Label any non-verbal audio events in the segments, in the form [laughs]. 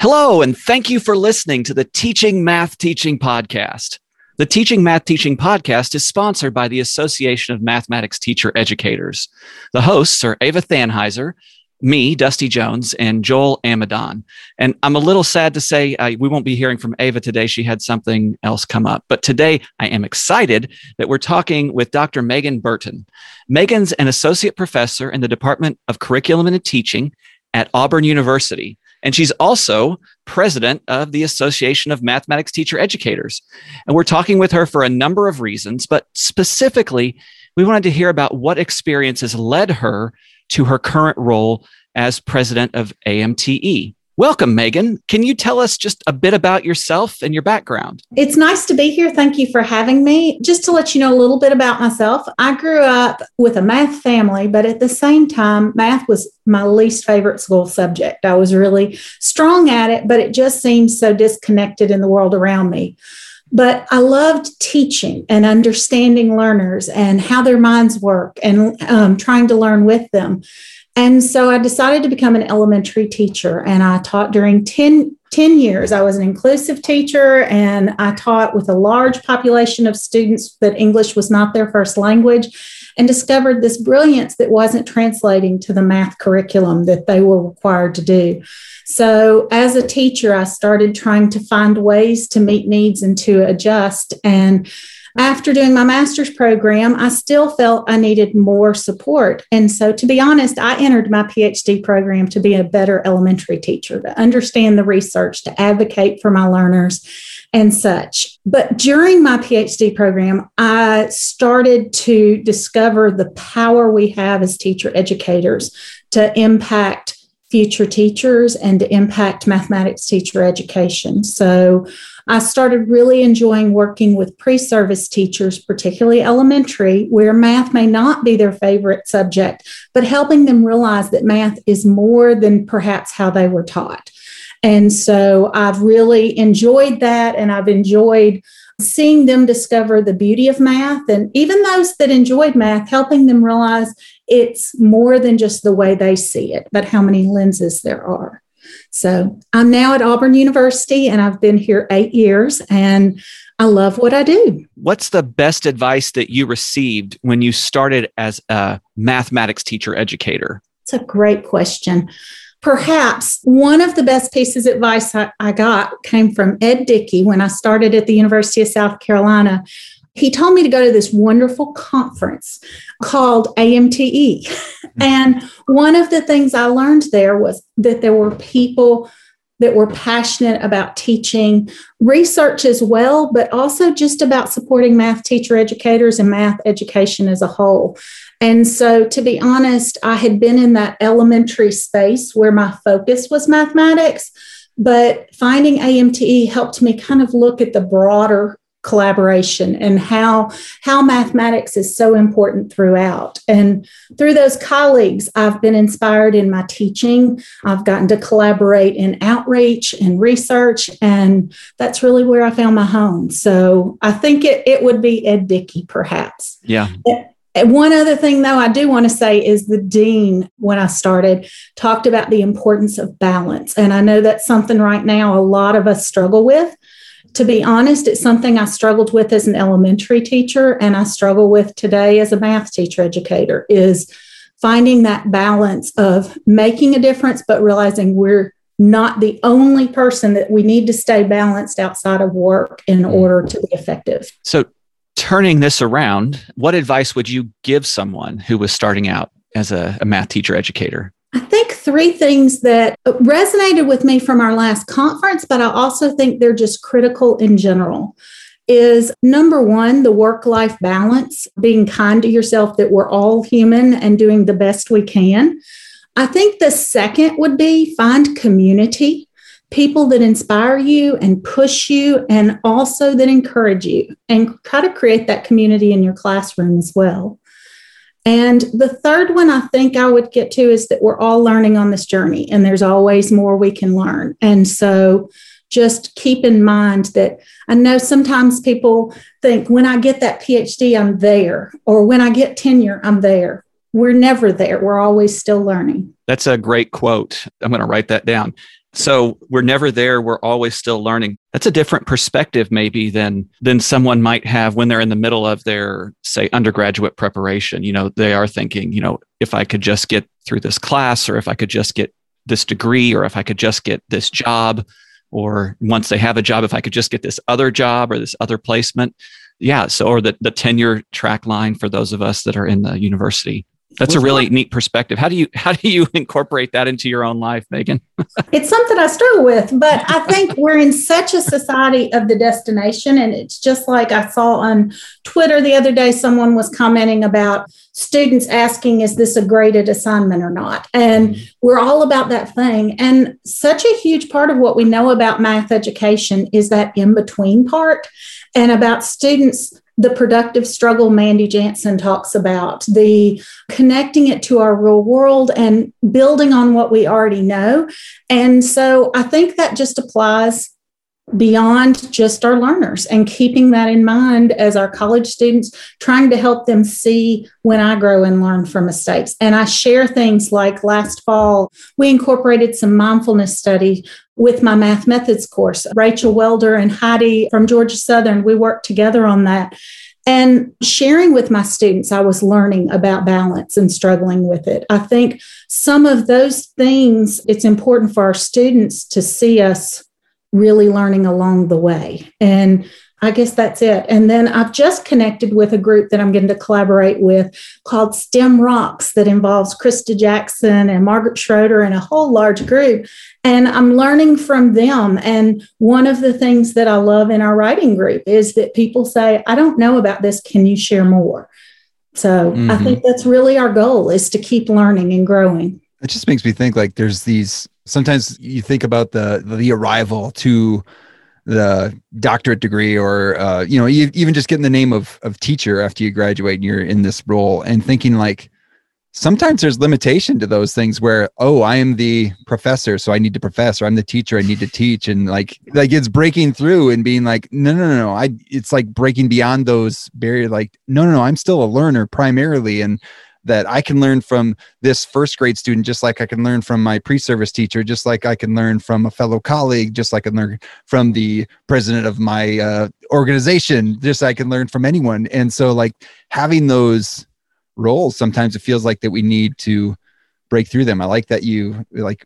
Hello, and thank you for listening to the Teaching Math Teaching Podcast. The Teaching Math Teaching Podcast is sponsored by the Association of Mathematics Teacher Educators. The hosts are Ava Thanheiser, me, Dusty Jones, and Joel Amidon. And I'm a little sad to say we won't be hearing from Ava today. She had something else come up. But today I am excited that we're talking with Dr. Megan Burton. Megan's an associate professor in the Department of Curriculum and Teaching at Auburn University. And she's also president of the Association of Mathematics Teacher Educators. And we're talking with her for a number of reasons, but specifically, we wanted to hear about what experiences led her to her current role as president of AMTE. Welcome, Megan. Can you tell us just a bit about yourself and your background? It's nice to be here. Thank you for having me. Just to let you know a little bit about myself, I grew up with a math family, but at the same time, math was my least favorite school subject. I was really strong at it, but it just seemed so disconnected in the world around me. But I loved teaching and understanding learners and how their minds work and um, trying to learn with them. And so I decided to become an elementary teacher, and I taught during 10, 10, years. I was an inclusive teacher, and I taught with a large population of students that English was not their first language, and discovered this brilliance that wasn't translating to the math curriculum that they were required to do. So, as a teacher, I started trying to find ways to meet needs and to adjust. And after doing my master's program, I still felt I needed more support. And so, to be honest, I entered my PhD program to be a better elementary teacher, to understand the research, to advocate for my learners and such. But during my PhD program, I started to discover the power we have as teacher educators to impact future teachers and to impact mathematics teacher education. So I started really enjoying working with pre service teachers, particularly elementary, where math may not be their favorite subject, but helping them realize that math is more than perhaps how they were taught. And so I've really enjoyed that, and I've enjoyed seeing them discover the beauty of math. And even those that enjoyed math, helping them realize it's more than just the way they see it, but how many lenses there are. So I'm now at Auburn University and I've been here eight years and I love what I do. What's the best advice that you received when you started as a mathematics teacher educator? It's a great question. Perhaps one of the best pieces of advice I, I got came from Ed Dickey when I started at the University of South Carolina he told me to go to this wonderful conference called AMTE. Hmm. And one of the things I learned there was that there were people that were passionate about teaching research as well, but also just about supporting math teacher educators and math education as a whole. And so, to be honest, I had been in that elementary space where my focus was mathematics, but finding AMTE helped me kind of look at the broader collaboration and how how mathematics is so important throughout. And through those colleagues i've been inspired in my teaching. I've gotten to collaborate in outreach and research and that's really where i found my home. So i think it, it would be ed dickey perhaps. Yeah. One other thing, though, I do want to say is the dean, when I started, talked about the importance of balance. And I know that's something right now a lot of us struggle with to be honest, it's something I struggled with as an elementary teacher and I struggle with today as a math teacher educator is finding that balance of making a difference, but realizing we're not the only person that we need to stay balanced outside of work in mm. order to be effective. So, turning this around, what advice would you give someone who was starting out as a, a math teacher educator? I think three things that resonated with me from our last conference, but I also think they're just critical in general. Is number one, the work life balance, being kind to yourself that we're all human and doing the best we can. I think the second would be find community, people that inspire you and push you, and also that encourage you, and try to create that community in your classroom as well. And the third one I think I would get to is that we're all learning on this journey and there's always more we can learn. And so just keep in mind that I know sometimes people think when I get that PhD, I'm there, or when I get tenure, I'm there. We're never there. We're always still learning. That's a great quote. I'm going to write that down. So we're never there. We're always still learning. That's a different perspective, maybe, than than someone might have when they're in the middle of their, say, undergraduate preparation. You know, they are thinking, you know, if I could just get through this class, or if I could just get this degree, or if I could just get this job, or once they have a job, if I could just get this other job or this other placement. Yeah. So, or the, the tenure track line for those of us that are in the university. That's a really neat perspective. How do you [laughs] how do you incorporate that into your own life, Megan? [laughs] it's something I struggle with, but I think we're in such a society of the destination, and it's just like I saw on Twitter the other day. Someone was commenting about students asking, "Is this a graded assignment or not?" And mm-hmm. we're all about that thing. And such a huge part of what we know about math education is that in between part, and about students the productive struggle Mandy Jansen talks about, the connecting it to our real world and building on what we already know. And so I think that just applies beyond just our learners and keeping that in mind as our college students, trying to help them see when I grow and learn from mistakes. And I share things like last fall, we incorporated some mindfulness study with my math methods course. Rachel Welder and Heidi from Georgia Southern, we worked together on that. And sharing with my students, I was learning about balance and struggling with it. I think some of those things, it's important for our students to see us really learning along the way. And I guess that's it. And then I've just connected with a group that I'm going to collaborate with called STEM Rocks that involves Christa Jackson and Margaret Schroeder and a whole large group. And I'm learning from them. And one of the things that I love in our writing group is that people say, I don't know about this. Can you share more? So mm-hmm. I think that's really our goal is to keep learning and growing. It just makes me think like there's these sometimes you think about the the arrival to the doctorate degree or uh, you know even just getting the name of of teacher after you graduate and you're in this role and thinking like sometimes there's limitation to those things where oh i am the professor so i need to profess or i'm the teacher i need to teach. And like like it's breaking through and being like no no no no. I it's like breaking beyond those barriers like no no no i'm still a learner primarily. And that I can learn from this first grade student, just like I can learn from my pre service teacher, just like I can learn from a fellow colleague, just like I can learn from the president of my uh, organization, just like I can learn from anyone. And so, like, having those roles, sometimes it feels like that we need to break through them. I like that you like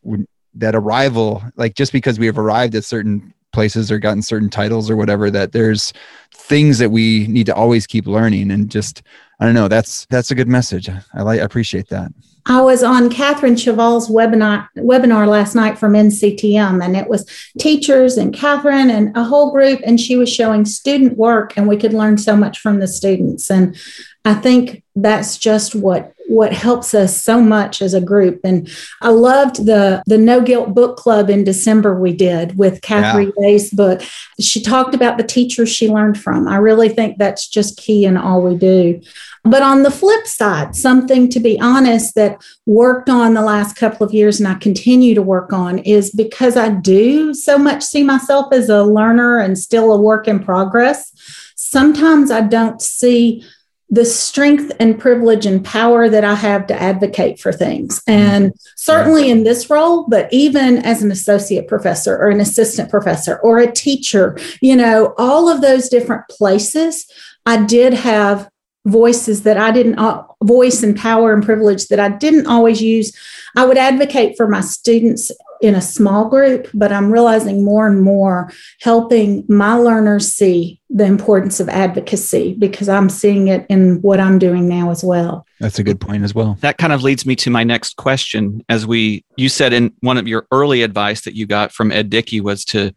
that arrival, like, just because we have arrived at certain places or gotten certain titles or whatever that there's things that we need to always keep learning and just I don't know. That's that's a good message. I like. I appreciate that. I was on Kathryn Chval's webinar webinar last night from NCTM, and it was teachers and Kathryn and a whole group, and she was showing student work, and we could learn so much from the students. And I think that's just what what helps us so much as a group. And I loved the the No Guilt Book Club in December we did with Catherine yeah. Day's book. She talked about the teachers she learned from. I really think that's just key in all we do. But on the flip side, something to be honest that worked on the last couple of years and I continue to work on is because I do so much see myself as a learner and still a work in progress. Sometimes I don't see the strength and privilege and power that I have to advocate for things. And certainly in this role, but even as an associate professor or an assistant professor or a teacher, you know, all of those different places, I did have voices that I didn't uh, voice and power and privilege that I didn't always use. I would advocate for my students in a small group, but I'm realizing more and more helping my learners see the importance of advocacy because I'm seeing it in what I'm doing now as well. That's a good point as well. That kind of leads me to my next question. As we, you said in one of your early advice that you got from Ed Dickey was to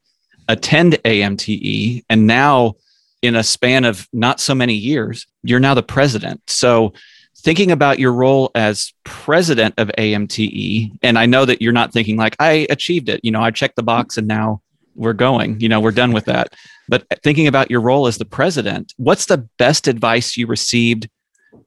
attend AMTE, and now in a span of not so many years, you're now the president. So, thinking about your role as president of AMTE, and I know that you're not thinking like, I achieved it, you know, I checked the box and now we're going, you know, we're done with that. But thinking about your role as the president, what's the best advice you received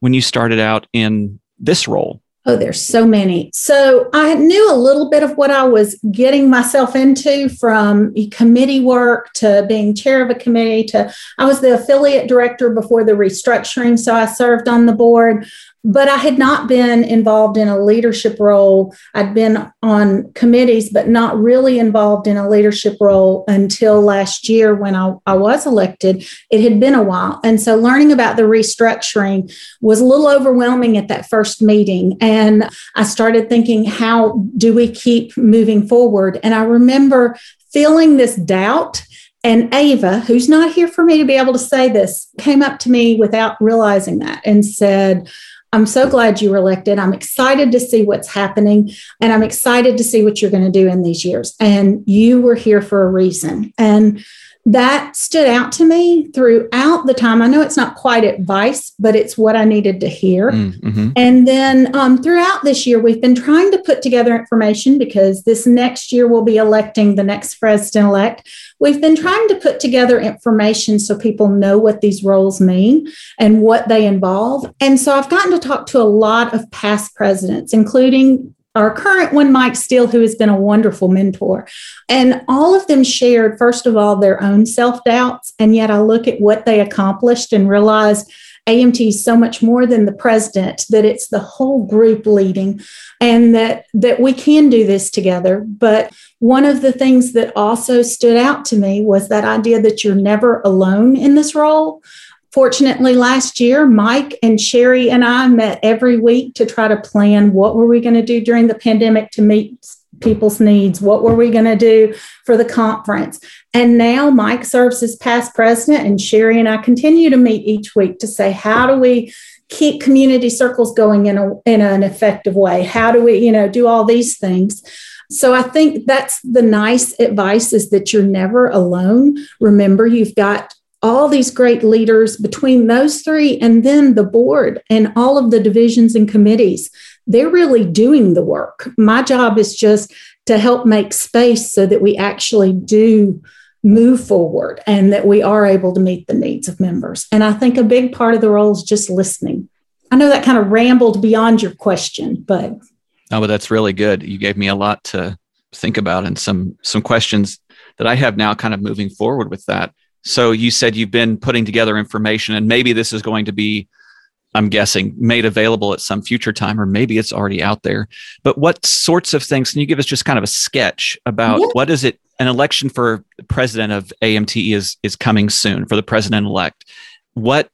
when you started out in this role? Oh, there's so many. So I knew a little bit of what I was getting myself into from committee work to being chair of a committee to I was the affiliate director before the restructuring. So I served on the board. But I had not been involved in a leadership role. I'd been on committees, but not really involved in a leadership role until last year when I, I was elected. It had been a while. And so learning about the restructuring was a little overwhelming at that first meeting. And I started thinking, how do we keep moving forward? And I remember feeling this doubt and Ava, who's not here for me to be able to say this, came up to me without realizing that and said, I'm so glad you were elected. I'm excited to see what's happening and I'm excited to see what you're going to do in these years. And you were here for a reason. And that stood out to me throughout the time. I know it's not quite advice, but it's what I needed to hear. Mm-hmm. And then um, throughout this year, we've been trying to put together information because this next year we'll be electing the next president elect. We've been trying to put together information so people know what these roles mean and what they involve. And so I've gotten to talk to a lot of past presidents, including our current one, Mike Steele, who has been a wonderful mentor. And all of them shared, first of all, their own self doubts. And yet I look at what they accomplished and realized AMT is so much more than the president, that it's the whole group leading and that, that we can do this together. But one of the things that also stood out to me was that idea that you're never alone in this role. Fortunately, last year, Mike and Sherry and I met every week to try to plan what were we going to do during the pandemic to meet people's needs. What were we going to do for the conference? And now Mike serves as past president, and Sherry and I continue to meet each week to say, how do we keep community circles going in, a, in an effective way? How do we, you know, do all these things? So I think that's the nice advice is that you're never alone. Remember, you've got all these great leaders between those three and then the board and all of the divisions and committees. They're really doing the work. My job is just to help make space so that we actually do move forward and that we are able to meet the needs of members. And I think a big part of the role is just listening. I know that kind of rambled beyond your question, but Oh, but that's really good. You gave me a lot to think about and some some questions that I have now kind of moving forward with that. So you said you've been putting together information, and maybe this is going to be, I'm guessing, made available at some future time, or maybe it's already out there. But what sorts of things can you give us just kind of a sketch about yeah. what is it? An election for president of AMTE is is coming soon for the president elect. What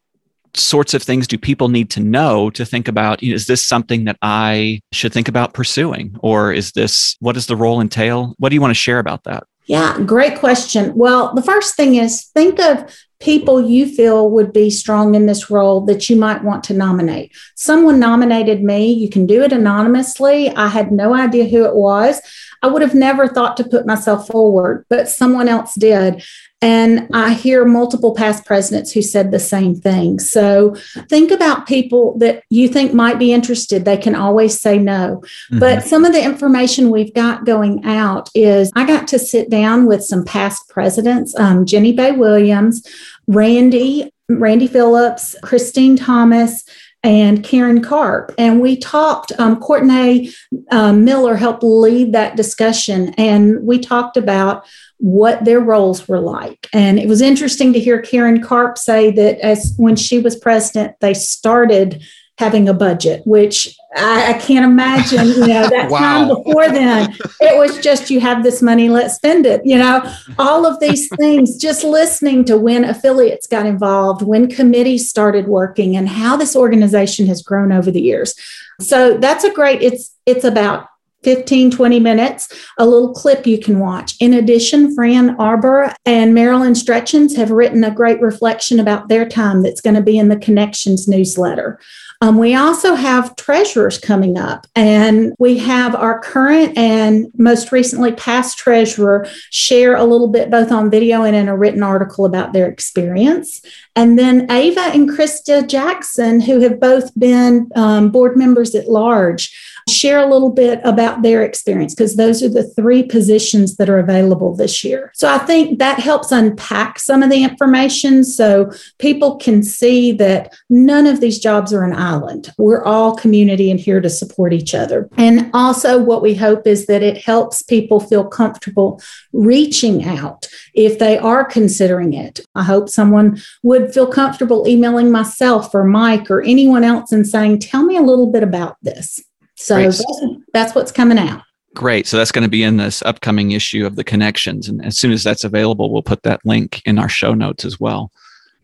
sorts of things do people need to know to think about you know, is this something that i should think about pursuing or is this what does the role entail what do you want to share about that yeah, great question. Well, the first thing is think of people you feel would be strong in this role that you might want to nominate. Someone nominated me. You can do it anonymously. I had no idea who it was. I would have never thought to put myself forward, but someone else did. And I hear multiple past presidents who said the same thing. So think about people that you think might be interested. They can always say no. Mm-hmm. But some of the information we've got going out is I got to sit down with some past presidents, um, Jenny Bay Williams, Randy, Randy Phillips, Christine Thomas, and Karen Karp. And we talked, um, Courtney um, Miller helped lead that discussion. And we talked about what their roles were like. And it was interesting to hear Karen Karp say that as when she was president, they started having a budget, which I, I can't imagine, you know, that [laughs] wow. time before then. It was just you have this money, let's spend it. You know, all of these things, just listening to when affiliates got involved, when committees started working, and how this organization has grown over the years. So that's a great, it's it's about 15, 20 minutes, a little clip you can watch. In addition, Fran Arbaugh and Marilyn Strutchens have written a great reflection about their time that's going to be in the Connections newsletter. Um, we also have treasurers coming up, and we have our current and most recently past treasurer share a little bit both on video and in a written article about their experience. And then Ava and Christa Jackson, who have both been um, board members at large, share a little bit about their experience because those are the three positions that are available this year. So I think that helps unpack some of the information so people can see that none of these jobs are an island. We're all community and here to support each other. And also, what we hope is that it helps people feel comfortable reaching out if they are considering it. I hope someone would feel comfortable emailing myself or Mike or anyone else and saying, Tell me a little bit about this. So that's, that's what's coming out. Great. So that's going to be in this upcoming issue of the connections. And as soon as that's available, we'll put that link in our show notes as well.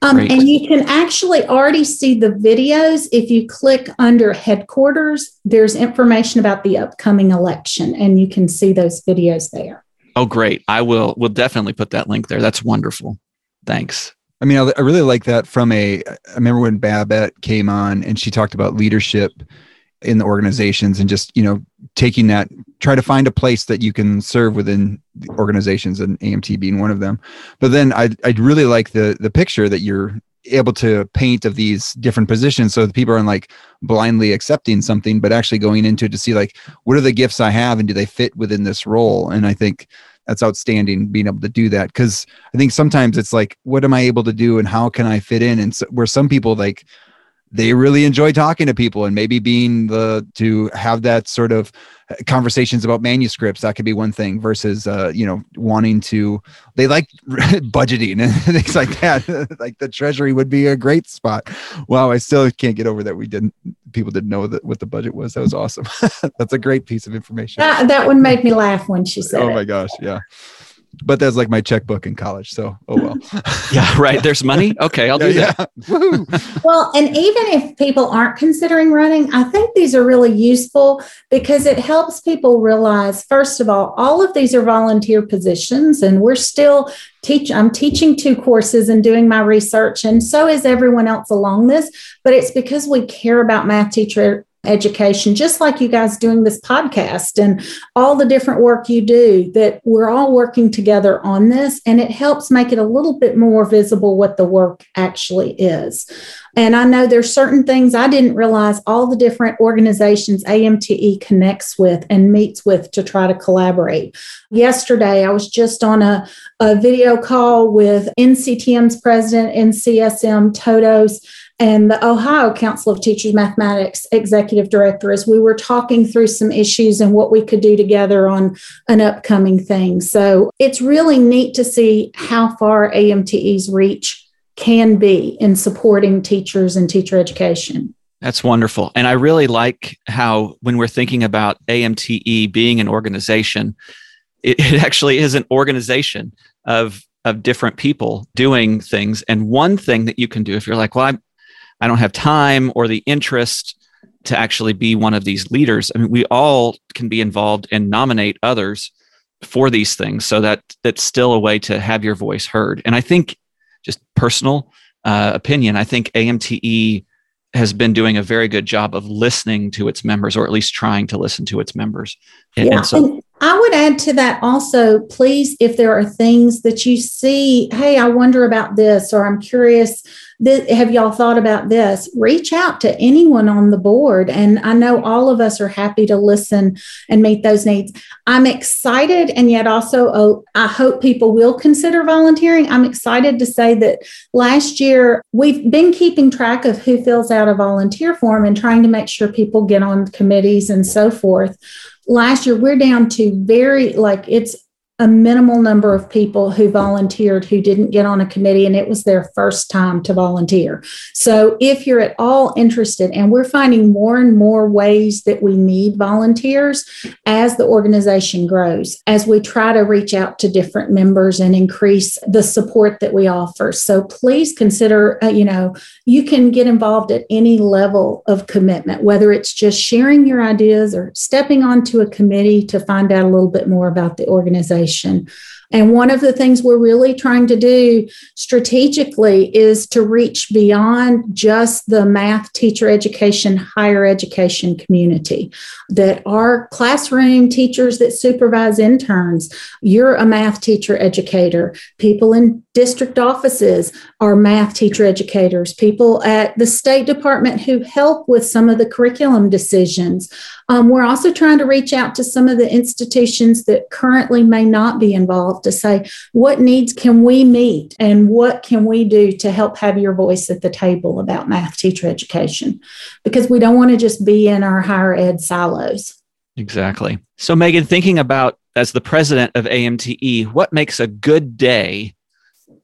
Um, and you can actually already see the videos. If you click under headquarters, there's information about the upcoming election, and you can see those videos there. Oh, great. I will, we'll definitely put that link there. That's wonderful. Thanks. I mean, I, I really like that from a, I remember when Babette came on and she talked about leadership in the organizations and just you know taking that try to find a place that you can serve within organizations and amt being one of them. But then i i really like the the picture that you're able to paint of these different positions. So the people aren't like blindly accepting something but actually going into it to see like what are the gifts i have and do they fit within this role? And i think that's outstanding being able to do that. Because i think sometimes it's like what am i able to do and how can i fit in? And so, where some people like they really enjoy talking to people and maybe being the to have that sort of conversations about manuscripts that could be one thing versus uh, you know wanting to they like [laughs] budgeting and [laughs] things like that. [laughs] Like the treasury would be a great spot. Wow i still can't get over that we didn't people didn't know that what the budget was. That was awesome. That's a great piece of information. That, that one made me laugh when she said oh my gosh yeah but that's like my checkbook in college. So, oh well. [laughs] yeah, right. There's money. Okay, I'll do yeah, that. Yeah. [laughs] well, and even if people aren't considering running, I think these are really useful because it helps people realize, first of all, all of these are volunteer positions, and we're still teach i'm teaching two courses and doing my research and so is everyone else along this but it's because we care about math teacher education, just like you guys doing this podcast and all the different work you do, that we're all working together on this. And it helps make it a little bit more visible what the work actually is. And I know there's certain things I didn't realize all the different organizations AMTE connects with and meets with to try to collaborate. Yesterday, I was just on a, a video call with NCTM's president, NCSM, TODOS, and the Ohio Council of Teachers Mathematics executive director as we were talking through some issues and what we could do together on an upcoming thing. So it's really neat to see how far AMTE's reach can be in supporting teachers and teacher education. That's wonderful. And I really like how, when we're thinking about AMTE being an organization, it, it actually is an organization of of different people doing things. And one thing that you can do if you're like, well, I'm I don't have time or the interest to actually be one of these leaders. I mean, we all can be involved and nominate others for these things so that that's still a way to have your voice heard. And I think, just personal uh, opinion, I think AMTE has been doing a very good job of listening to its members, or at least trying to listen to its members. And, yeah, and so, I would add to that also, please, if there are things that you see, hey, I wonder about this, or I'm curious have y'all thought about this? Reach out to anyone on the board. And I know all of us are happy to listen and meet those needs. I'm excited, and yet also oh, I hope people will consider volunteering. I'm excited to say that last year we've been keeping track of who fills out a volunteer form and trying to make sure people get on committees and so forth last year we're down to very like it's a minimal number of people who volunteered who didn't get on a committee and it was their first time to volunteer. So if you're at all interested, and we're finding more and more ways that we need volunteers as the organization grows, as we try to reach out to different members and increase the support that we offer. So please consider, uh, you know, you can get involved at any level of commitment, whether it's just sharing your ideas or stepping onto a committee to find out a little bit more about the organization population and one of the things we're really trying to do strategically is to reach beyond just the math teacher education, higher education community. That our classroom teachers that supervise interns, you're a math teacher educator, people in district offices are math teacher educators, people at the State Department who help with some of the curriculum decisions. Um, we're also trying to reach out to some of the institutions that currently may not be involved to say, what needs can we meet and what can we do to help have your voice at the table about math teacher education? Because we don't want to just be in our higher ed silos. Exactly. So, Megan, thinking about as the president of AMTE, what makes a good day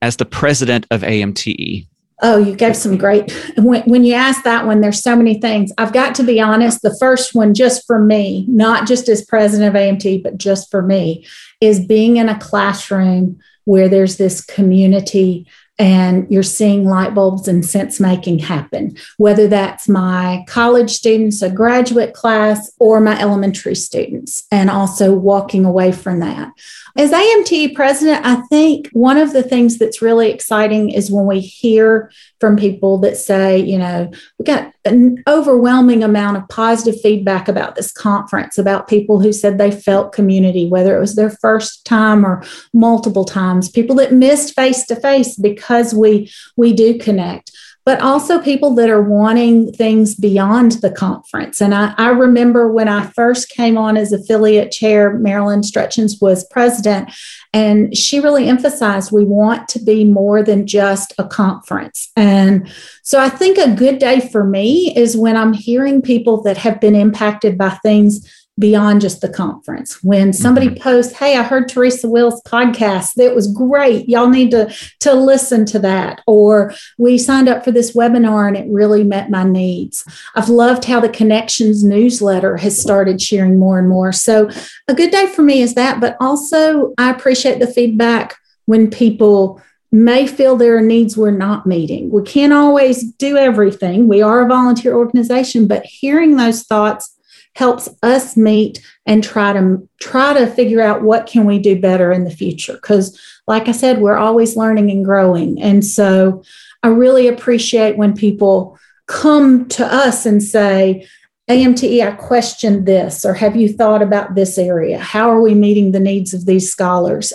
as the president of AMTE? Oh, you gave some great. When, when you ask that one, there's so many things. I've got to be honest. The first one, just for me, not just as president of AMT, but just for me, is being in a classroom where there's this community and you're seeing light bulbs and sense making happen, whether that's my college students, a graduate class, or my elementary students, and also walking away from that. As AMT president, I think one of the things that's really exciting is when we hear from people that say, you know, we got an overwhelming amount of positive feedback about this conference, about people who said they felt community, whether it was their first time or multiple times, people that missed face to face because we we do connect but also people that are wanting things beyond the conference. And I, I, remember when I first came on as affiliate chair, Marilyn Strutchens was president, and she really emphasized we want to be more than just a conference. And so I think a good day for me is when I'm hearing people that have been impacted by things beyond just the conference. When somebody mm-hmm. posts, "Hey, I heard Teresa Will's podcast. That was great. Y'all need to to listen to that." Or we signed up for this webinar and it really met my needs. I've loved how the Connections newsletter has started sharing more and more. So, a good day for me is that, but also I appreciate the feedback when people may feel there are needs we're not meeting. We can't always do everything. We are a volunteer organization, but hearing those thoughts helps us meet and try to try to figure out what can we do better in the future. Because like i said we're always learning and growing. And so i really appreciate when people come to us and say amte i questioned this or have you thought about this area? How are we meeting the needs of these scholars?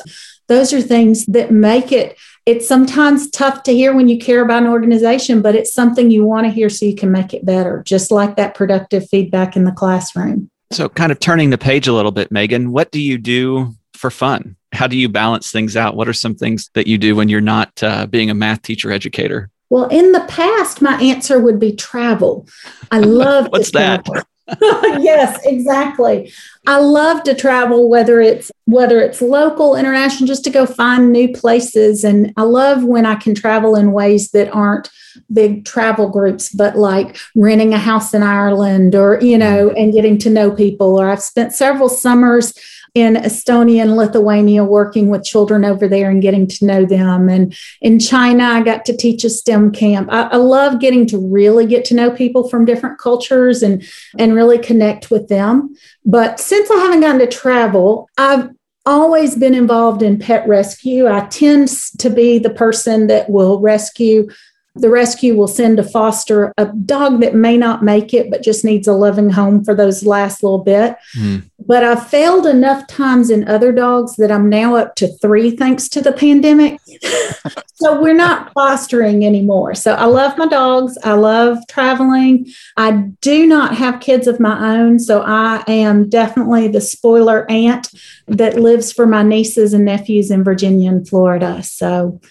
Those are things that make it it's sometimes tough to hear when you care about an organization, but it's something you want to hear so you can make it better, just like that productive feedback in the classroom. So, kind of turning the page a little bit, Megan, what do you do for fun? How do you balance things out? What are some things that you do when you're not uh, being a math teacher educator? Well, in the past, my answer would be travel. I love [laughs] What's that? [laughs] yes, exactly. I love to travel, whether it's whether it's local, international, just to go find new places. And I love when I can travel in ways that aren't big travel groups, but like renting a house in Ireland or, you know, mm-hmm. and getting to know people. Or I've spent several summers in Estonia and Lithuania working with children over there and getting to know them. And in China, I got to teach a STEM camp. I, I love getting to really get to know people from different cultures and, and really connect with them. But since I haven't gotten to travel, I've always been involved in pet rescue. I tend to be the person that will rescue the rescue will send to foster a dog that may not make it, but just needs a loving home for those last little bit. Mm. But I've failed enough times in other dogs that I'm now up to three thanks to the pandemic. [laughs] so we're not fostering anymore. So I love my dogs. I love traveling. I do not have kids of my own. So I am definitely the spoiler aunt that lives for my nieces and nephews in Virginia and Florida. So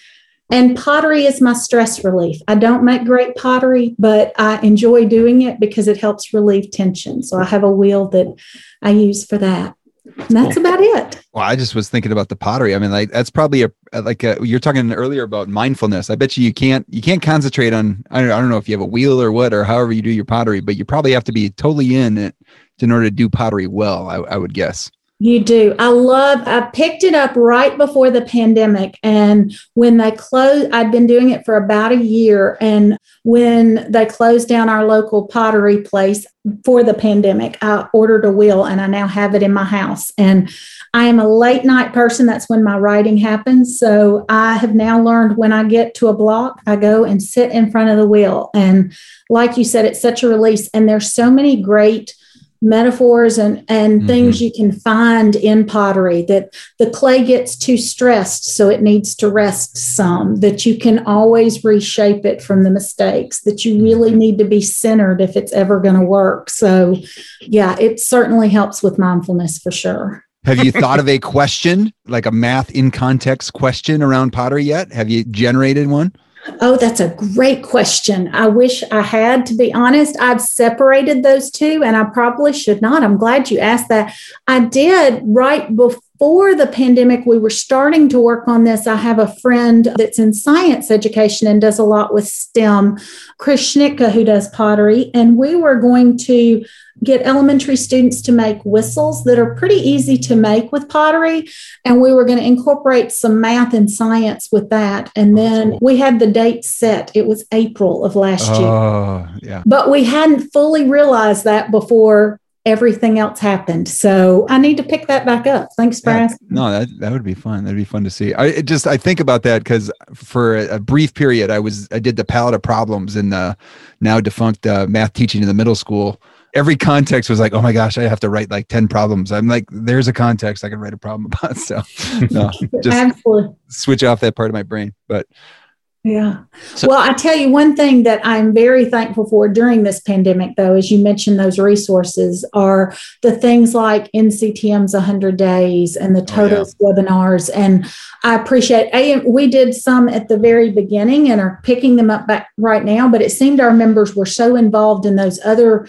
and pottery is my stress relief. I don't make great pottery, but I enjoy doing it because it helps relieve tension. So I have a wheel that I use for that. And that's about it. Well, I just was thinking about the pottery. I mean, like that's probably a like uh, a, you're talking earlier about mindfulness. I bet you you can't you can't concentrate on I don't, I don't know if you have a wheel or what or however you do your pottery, but you probably have to be totally in it in order to do pottery well. I, I would guess. You do. I love, I picked it up right before the pandemic. And when they closed, I'd been doing it for about a year. And when they closed down our local pottery place for the pandemic, I ordered a wheel and I now have it in my house. And I am a late night person. That's when my writing happens. So I have now learned when I get to a block, I go and sit in front of the wheel. And like you said, it's such a release. And there's so many great metaphors and and mm-hmm. things you can find in pottery that the clay gets too stressed so it needs to rest some that you can always reshape it from the mistakes that you really mm-hmm. need to be centered if it's ever going to work so yeah it certainly helps with mindfulness for sure have you thought of [laughs] a question like a math in context question around pottery yet have you generated one Oh, that's a great question. I wish I had, to be honest. I've separated those two and I probably should not. I'm glad you asked that. I did right before the pandemic. We were starting to work on this. I have a friend that's in science education and does a lot with STEM, Chris Schnittka, who does pottery. And we were going to get elementary students to make whistles that are pretty easy to make with pottery. And we were going to incorporate some math and science with that. And then we had the date set. It was April of last oh, year. Yeah. But we hadn't fully realized that before everything else happened. So I need to pick that back up. Thanks for yeah, asking. No, that, that would be fun. That'd be fun to see. I just I think about that because for a, a, brief period I was I did the palette of problems in the now defunct uh, math teaching in the middle school every context was like, oh my gosh, I have to write like 10 problems. I'm like, there's a context I can write a problem about. [laughs] So no, [laughs] just Absolutely. switch off that part of my brain. But yeah. So, well, I tell you one thing that I'm very thankful for during this pandemic, though, as you mentioned, those resources are the things like NCTM's 100 Days and the TODOS oh, yeah. webinars. And I appreciate AM. We did some at the very beginning and are picking them up back right now, but it seemed our members were so involved in those other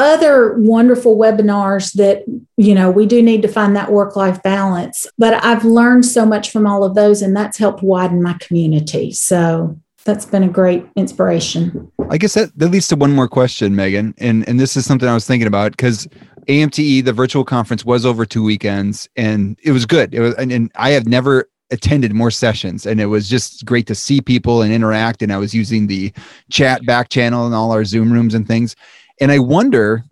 other wonderful webinars that you know we do need to find that work life balance. But i've learned so much from all of those and that's helped widen my community. So that's been a great inspiration. I guess that, that leads to one more question megan and and this is something i was thinking about because amte the virtual conference was over two weekends and it was good. It was and, and i have never attended more sessions and it was just great to see people and interact and i was using the chat back channel and all our zoom rooms and things and I wonder,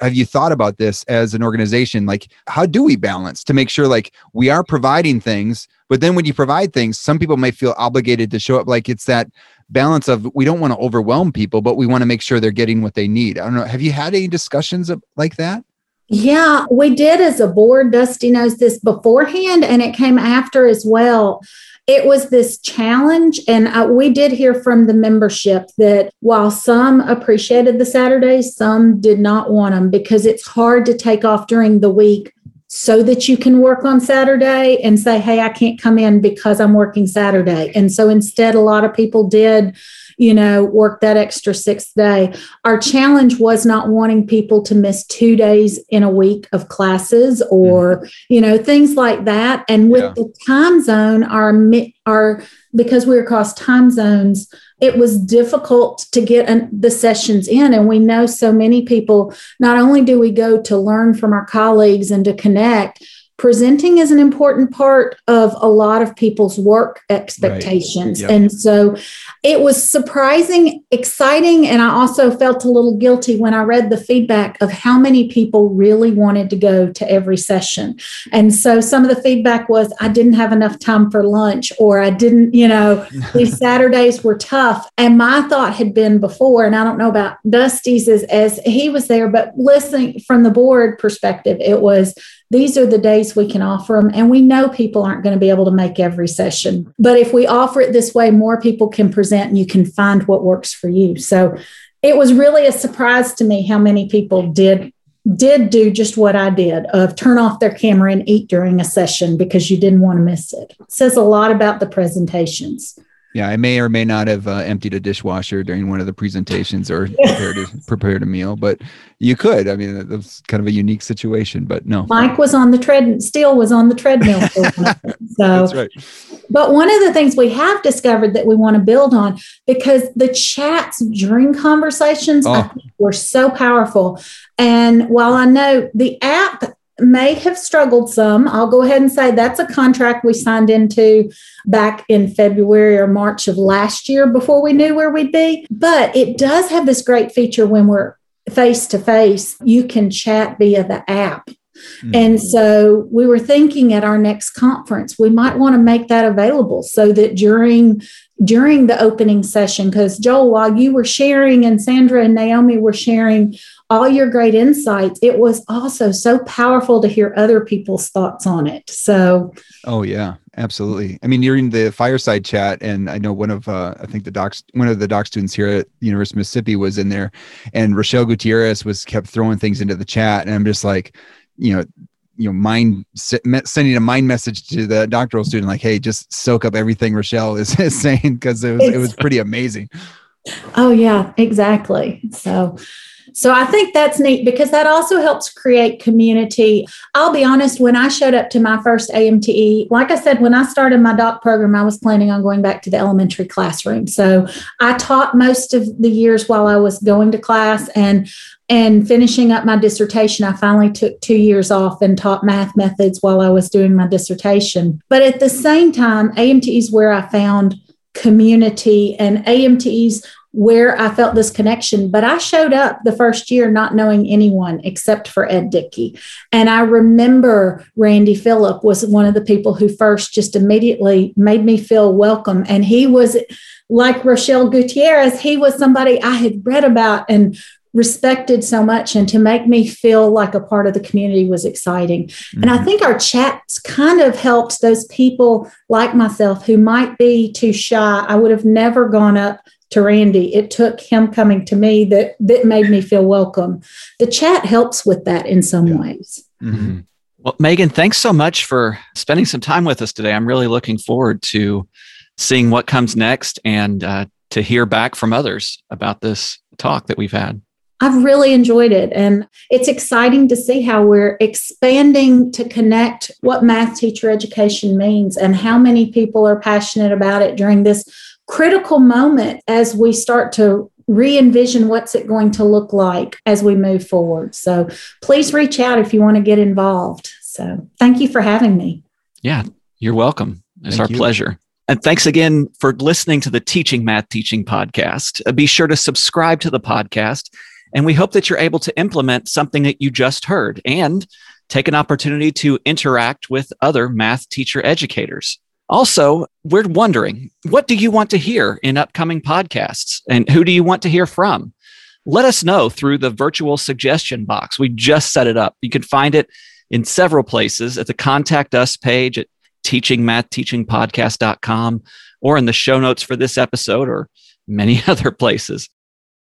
have you thought about this as an organization? Like, how do we balance to make sure like we are providing things, but then when you provide things, some people may feel obligated to show up. Like it's that balance of we don't want to overwhelm people, but we want to make sure they're getting what they need. I don't know. Have you had any discussions like that? Yeah, we did as a board. Dusty knows this beforehand, and it came after as well it was this challenge. And uh, we did hear from the membership that while some appreciated the Saturdays, some did not want them because it's hard to take off during the week so that you can work on Saturday and say, hey, I can't come in because I'm working Saturday. And so instead, a lot of people did you know, work that extra sixth day. Our challenge was not wanting people to miss two days in a week of classes or, mm-hmm. you know, things like that. And with yeah. the time zone, our, our, because we're across time zones, it was difficult to get an, the sessions in. And we know so many people, not only do we go to learn from our colleagues and to connect, presenting is an important part of a lot of people's work expectations. Right. Yep. And so it was surprising, exciting, and I also felt a little guilty when I read the feedback of how many people really wanted to go to every session. And so some of the feedback was I didn't have enough time for lunch, or I didn't, you know, [laughs] these Saturdays were tough. And my thought had been before, and I don't know about Dusty's as, as he was there, but listening from the board perspective, it was these are the days we can offer them. And we know people aren't going to be able to make every session. But if we offer it this way, more people can present and you can find what works for you. So it was really a surprise to me how many people did did do just what I did of turn off their camera and eat during a session because you didn't want to miss it. it says a lot about the presentations. Yeah, I may or may not have uh, emptied a dishwasher during one of the presentations or [laughs] prepared a, prepared a meal, but you could. I mean, was kind of a unique situation, but no. Mike was on the tread. still was on the treadmill. [laughs] so, That's right. But one of the things we have discovered that we want to build on because the chats during conversations oh. were so powerful, and while I know the app may have struggled some. I'll go ahead and say that's a contract we signed into back in February or March of last year before we knew where we'd be. But it does have this great feature when we're face to face, you can chat via the app. Mm-hmm. And so we were thinking at our next conference, we might want to make that available so that during during the opening session, because Joel, while you were sharing and Sandra and Naomi were sharing all your great insights, it was also so powerful to hear other people's thoughts on it. So, oh, yeah, absolutely. I mean, you're in the fireside chat, and I know one of, uh, I think the docs, one of the doc students here at University of Mississippi was in there, and Rochelle Gutierrez was kept throwing things into the chat. And I'm just like, you know, you know mind sending a mind message to the doctoral student like hey just soak up everything rochelle is, [laughs] is saying because it was it was pretty amazing. Oh yeah exactly. So so I think that's neat because that also helps create community. I'll be honest, when I showed up to my first AMTE, like I said, when I started my doc program, I was planning on going back to the elementary classroom. So I taught most of the years while I was going to class and and finishing up my dissertation, I finally took two years off and taught math methods while I was doing my dissertation. But at the same time, AMTE is where I found community and AMTEs where I felt this connection. But I showed up the first year not knowing anyone except for Ed Dickey. And I remember Randy Philipp was one of the people who first just immediately made me feel welcome. And he was like Rochelle Gutierrez, he was somebody I had read about and respected so much and to make me feel like a part of the community was exciting. Mm-hmm. And I mm-hmm. think our chats kind of helped those people like myself who might be too shy. I would have never gone up to Randy. It took him coming to me that that made me feel welcome. The chat helps with that in some yeah. ways. Mm-hmm. Well, Megan, thanks so much for spending some time with us today. I'm really looking forward to seeing what comes next and uh, to hear back from others about this talk that we've had. I've really enjoyed it. And it's exciting to see how we're expanding to connect what math teacher education means and how many people are passionate about it during this critical moment as we start to re envision what's it going to look like as we move forward. So please reach out if you want to get involved. So thank you for having me. Yeah, you're welcome. It's thank our you. pleasure. And thanks again for listening to the Teaching Math Teaching podcast. Uh, be sure to subscribe to the podcast. And we hope that you're able to implement something that you just heard and take an opportunity to interact with other math teacher educators. Also, we're wondering what do you want to hear in upcoming podcasts and who do you want to hear from? Let us know through the virtual suggestion box. We just set it up. You can find it in several places at the contact us page at teachingmathteachingpodcast.com or in the show notes for this episode or many [laughs] other places.